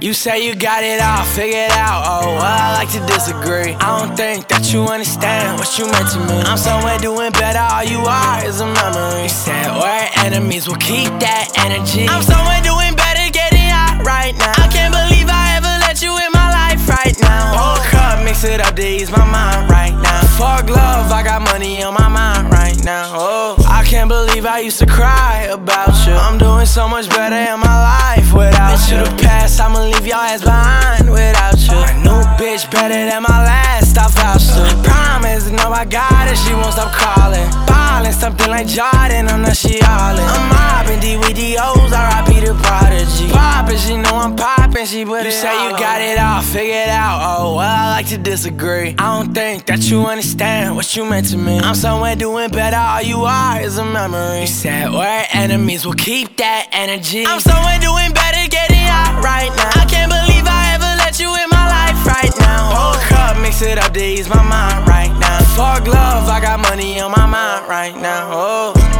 You say you got it all figured out. Oh, well, I like to disagree. I don't think that you understand what you meant to me. I'm somewhere doing better. All you are is a memory. You said we're enemies, we'll keep that energy. I'm somewhere doing better, getting hot right now. I can't believe I ever let you in my life right now. Whole cup, mix it up to ease my mind right now. Fuck love, I got money on my mind right now. Oh, I can't believe I used to cry about you. I'm doing so much better in my life past, I'ma leave your ass behind without you. New bitch better than my last, I vouch to. Promise, know I got it, she won't stop calling. Ballin' something like Jordan, I know she all in. I'm mobbing D with the O's, R.I.P. the prodigy. Poppin', she know I'm poppin', she put you it say you got it all figured out. Oh, well, I like to disagree. I don't think that you understand what you meant to me. I'm somewhere doing better, all you are is a memory. You said we're enemies, we'll keep that energy. I'm somewhere right now. I can't believe I ever let you in my life right now. Whole cup, mix it up to ease my mind right now. Fuck love, I got money on my mind right now. Oh.